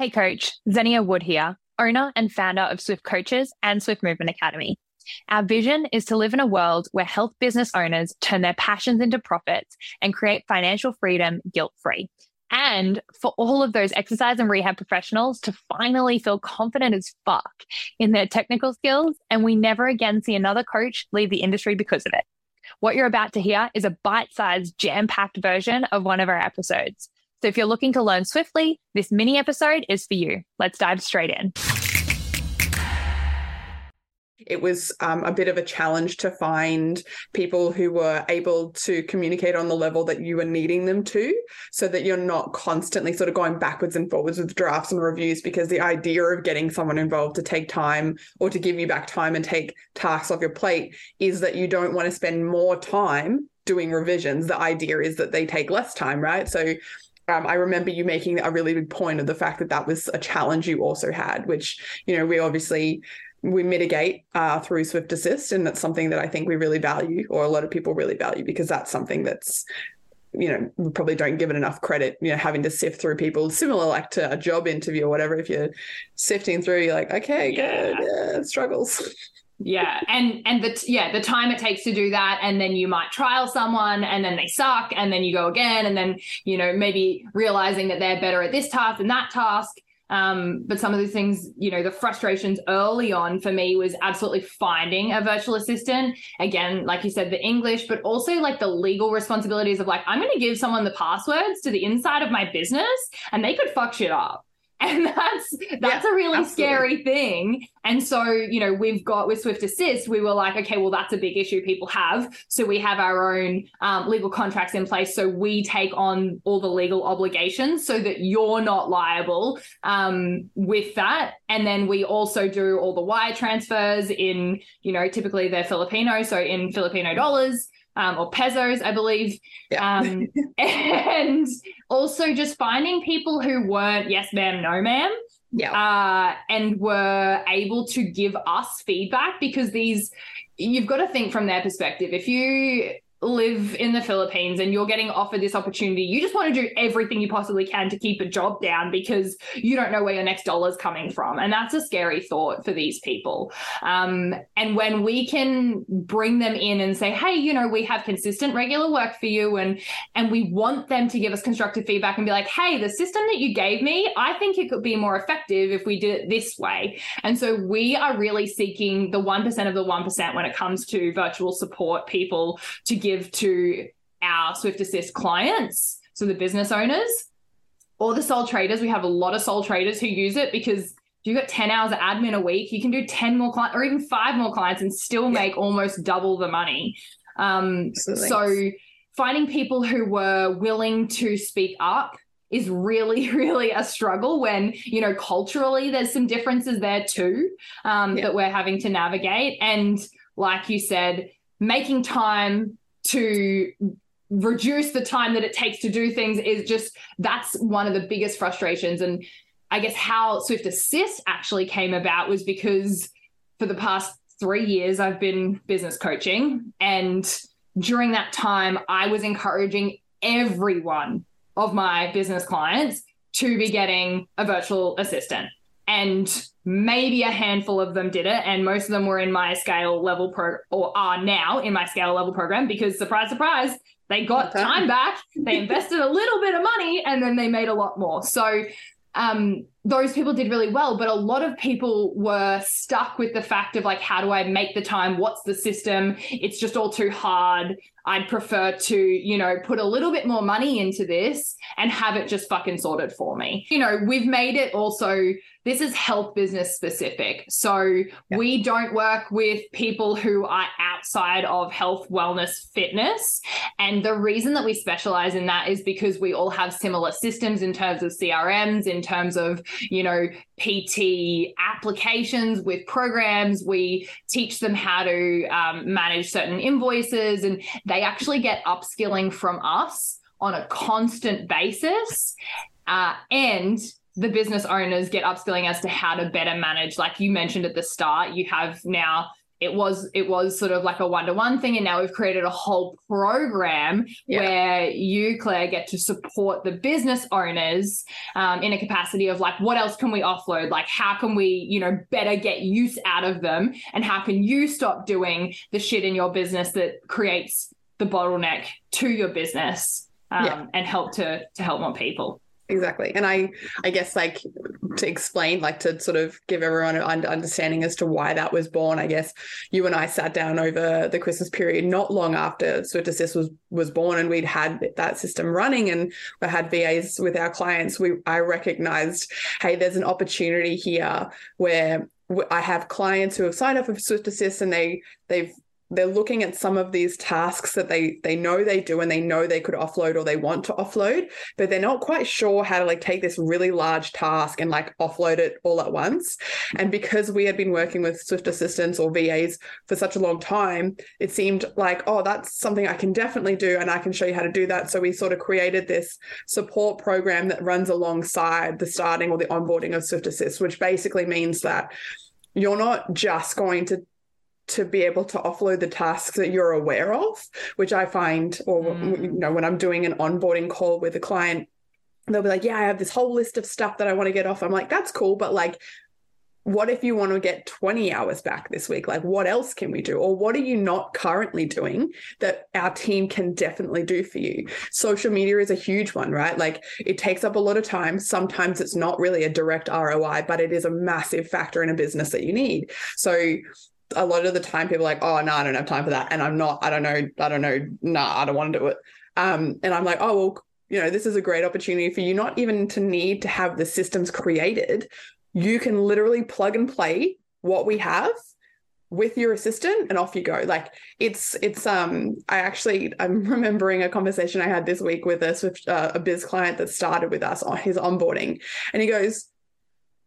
Hey, coach, Zenia Wood here, owner and founder of Swift Coaches and Swift Movement Academy. Our vision is to live in a world where health business owners turn their passions into profits and create financial freedom guilt free. And for all of those exercise and rehab professionals to finally feel confident as fuck in their technical skills, and we never again see another coach leave the industry because of it. What you're about to hear is a bite sized, jam packed version of one of our episodes. So if you're looking to learn swiftly, this mini episode is for you. Let's dive straight in. It was um, a bit of a challenge to find people who were able to communicate on the level that you were needing them to, so that you're not constantly sort of going backwards and forwards with drafts and reviews. Because the idea of getting someone involved to take time or to give you back time and take tasks off your plate is that you don't want to spend more time doing revisions. The idea is that they take less time, right? So um, I remember you making a really big point of the fact that that was a challenge you also had, which you know we obviously we mitigate uh, through Swift Assist, and that's something that I think we really value, or a lot of people really value, because that's something that's you know we probably don't give it enough credit. You know, having to sift through people, similar like to a job interview or whatever. If you're sifting through, you're like, okay, yeah. good, yeah, struggles. yeah and and the yeah the time it takes to do that and then you might trial someone and then they suck and then you go again and then you know maybe realizing that they're better at this task than that task um, but some of these things, you know, the frustrations early on for me was absolutely finding a virtual assistant. Again, like you said, the English, but also like the legal responsibilities of like, I'm going to give someone the passwords to the inside of my business and they could fuck shit up. and that's that's yeah, a really absolutely. scary thing and so you know we've got with swift assist we were like okay well that's a big issue people have so we have our own um, legal contracts in place so we take on all the legal obligations so that you're not liable um, with that and then we also do all the wire transfers in you know typically they're filipino so in filipino dollars um, or pesos, I believe. Yeah. Um, and also just finding people who weren't yes, ma'am, no, ma'am. Yeah. Uh, and were able to give us feedback because these, you've got to think from their perspective. If you live in the Philippines and you're getting offered this opportunity, you just want to do everything you possibly can to keep a job down because you don't know where your next dollar is coming from. And that's a scary thought for these people. Um, and when we can bring them in and say, hey, you know, we have consistent regular work for you and and we want them to give us constructive feedback and be like, hey, the system that you gave me, I think it could be more effective if we did it this way. And so we are really seeking the 1% of the 1% when it comes to virtual support people to give give to our Swift Assist clients, so the business owners or the sole traders. We have a lot of sole traders who use it because if you've got 10 hours of admin a week, you can do 10 more clients or even five more clients and still make almost double the money. Um, so finding people who were willing to speak up is really really a struggle when you know culturally there's some differences there too um, yeah. that we're having to navigate and like you said making time to reduce the time that it takes to do things is just that's one of the biggest frustrations. And i guess how swift assist actually came about was because for the past three years i've been business coaching. And during that time i was encouraging everyone of my business clients to be getting a virtual assistant and maybe a handful of them did it and most of them were in my scale level pro or are now in my scale level program because surprise surprise they got okay. time back they invested a little bit of money and then they made a lot more so um, those people did really well, but a lot of people were stuck with the fact of like, how do I make the time? What's the system? It's just all too hard. I'd prefer to, you know, put a little bit more money into this and have it just fucking sorted for me. You know, we've made it also this is health business specific. So yeah. we don't work with people who are outside of health, wellness, fitness. And the reason that we specialize in that is because we all have similar systems in terms of CRMs, in terms of, you know, PT applications with programs. We teach them how to um, manage certain invoices, and they actually get upskilling from us on a constant basis. Uh, and the business owners get upskilling as to how to better manage like you mentioned at the start you have now it was it was sort of like a one-to-one thing and now we've created a whole program yeah. where you claire get to support the business owners um, in a capacity of like what else can we offload like how can we you know better get use out of them and how can you stop doing the shit in your business that creates the bottleneck to your business um, yeah. and help to to help more people exactly. And i i guess like to explain like to sort of give everyone an understanding as to why that was born i guess you and i sat down over the christmas period not long after swift assist was was born and we'd had that system running and we had vas with our clients. We i recognized hey there's an opportunity here where I have clients who have signed up for Swift Assist and they they've they're looking at some of these tasks that they they know they do and they know they could offload or they want to offload but they're not quite sure how to like take this really large task and like offload it all at once. And because we had been working with swift assistants or vas for such a long time it seemed like oh that's something i can definitely do and i can show you how to do that. So we sort of created this support program that runs alongside the starting or the onboarding of swift assist which basically means that you're not just going to to be able to offload the tasks that you're aware of, which I find, or mm. you know, when I'm doing an onboarding call with a client, they'll be like, "Yeah, I have this whole list of stuff that I want to get off." I'm like, "That's cool, but like." What if you want to get 20 hours back this week? Like, what else can we do? Or what are you not currently doing that our team can definitely do for you? Social media is a huge one, right? Like, it takes up a lot of time. Sometimes it's not really a direct ROI, but it is a massive factor in a business that you need. So, a lot of the time people are like, oh no, I don't have time for that. And I'm not, I don't know, I don't know, nah, I don't want to do it. Um, and I'm like, oh well, you know, this is a great opportunity for you not even to need to have the systems created. You can literally plug and play what we have with your assistant and off you go like it's it's um i actually i'm remembering a conversation i had this week with a swift uh, a biz client that started with us on his onboarding and he goes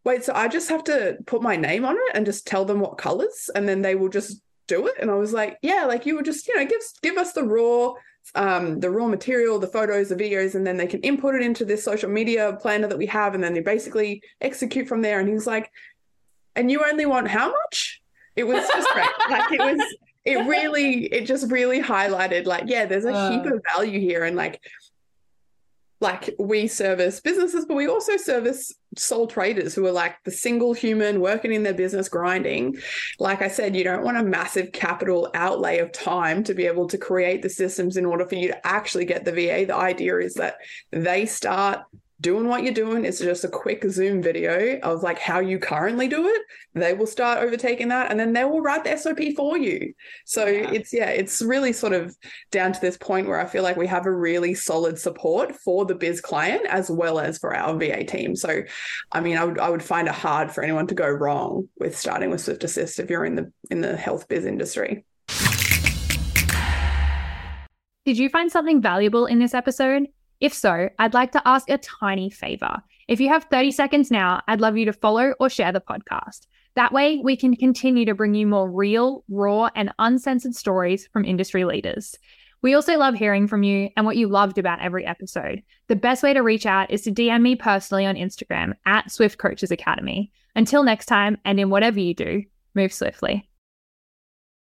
wait, so I just have to put my name on it and just tell them what colors and then they will just do it? And I was like, yeah, like you would just, you know, give give us the raw um, the raw material, the photos, the videos, and then they can input it into this social media planner that we have, and then they basically execute from there. And he's like, and you only want how much? It was just great. like it was, it really, it just really highlighted like, yeah, there's a uh, heap of value here. And like like we service businesses, but we also service sole traders who are like the single human working in their business, grinding. Like I said, you don't want a massive capital outlay of time to be able to create the systems in order for you to actually get the VA. The idea is that they start doing what you're doing. It's just a quick Zoom video of like how you currently do it. They will start overtaking that and then they will write the SOP for you. So yeah. it's, yeah, it's really sort of down to this point where I feel like we have a really solid support for the biz client as well as for our VA team. So, I mean, I would, I would find it hard for anyone to go wrong with starting with Swift Assist if you're in the, in the health biz industry. Did you find something valuable in this episode? If so, I'd like to ask a tiny favor. If you have 30 seconds now, I'd love you to follow or share the podcast. That way, we can continue to bring you more real, raw, and uncensored stories from industry leaders. We also love hearing from you and what you loved about every episode. The best way to reach out is to DM me personally on Instagram at Swift Coaches Academy. Until next time, and in whatever you do, move swiftly.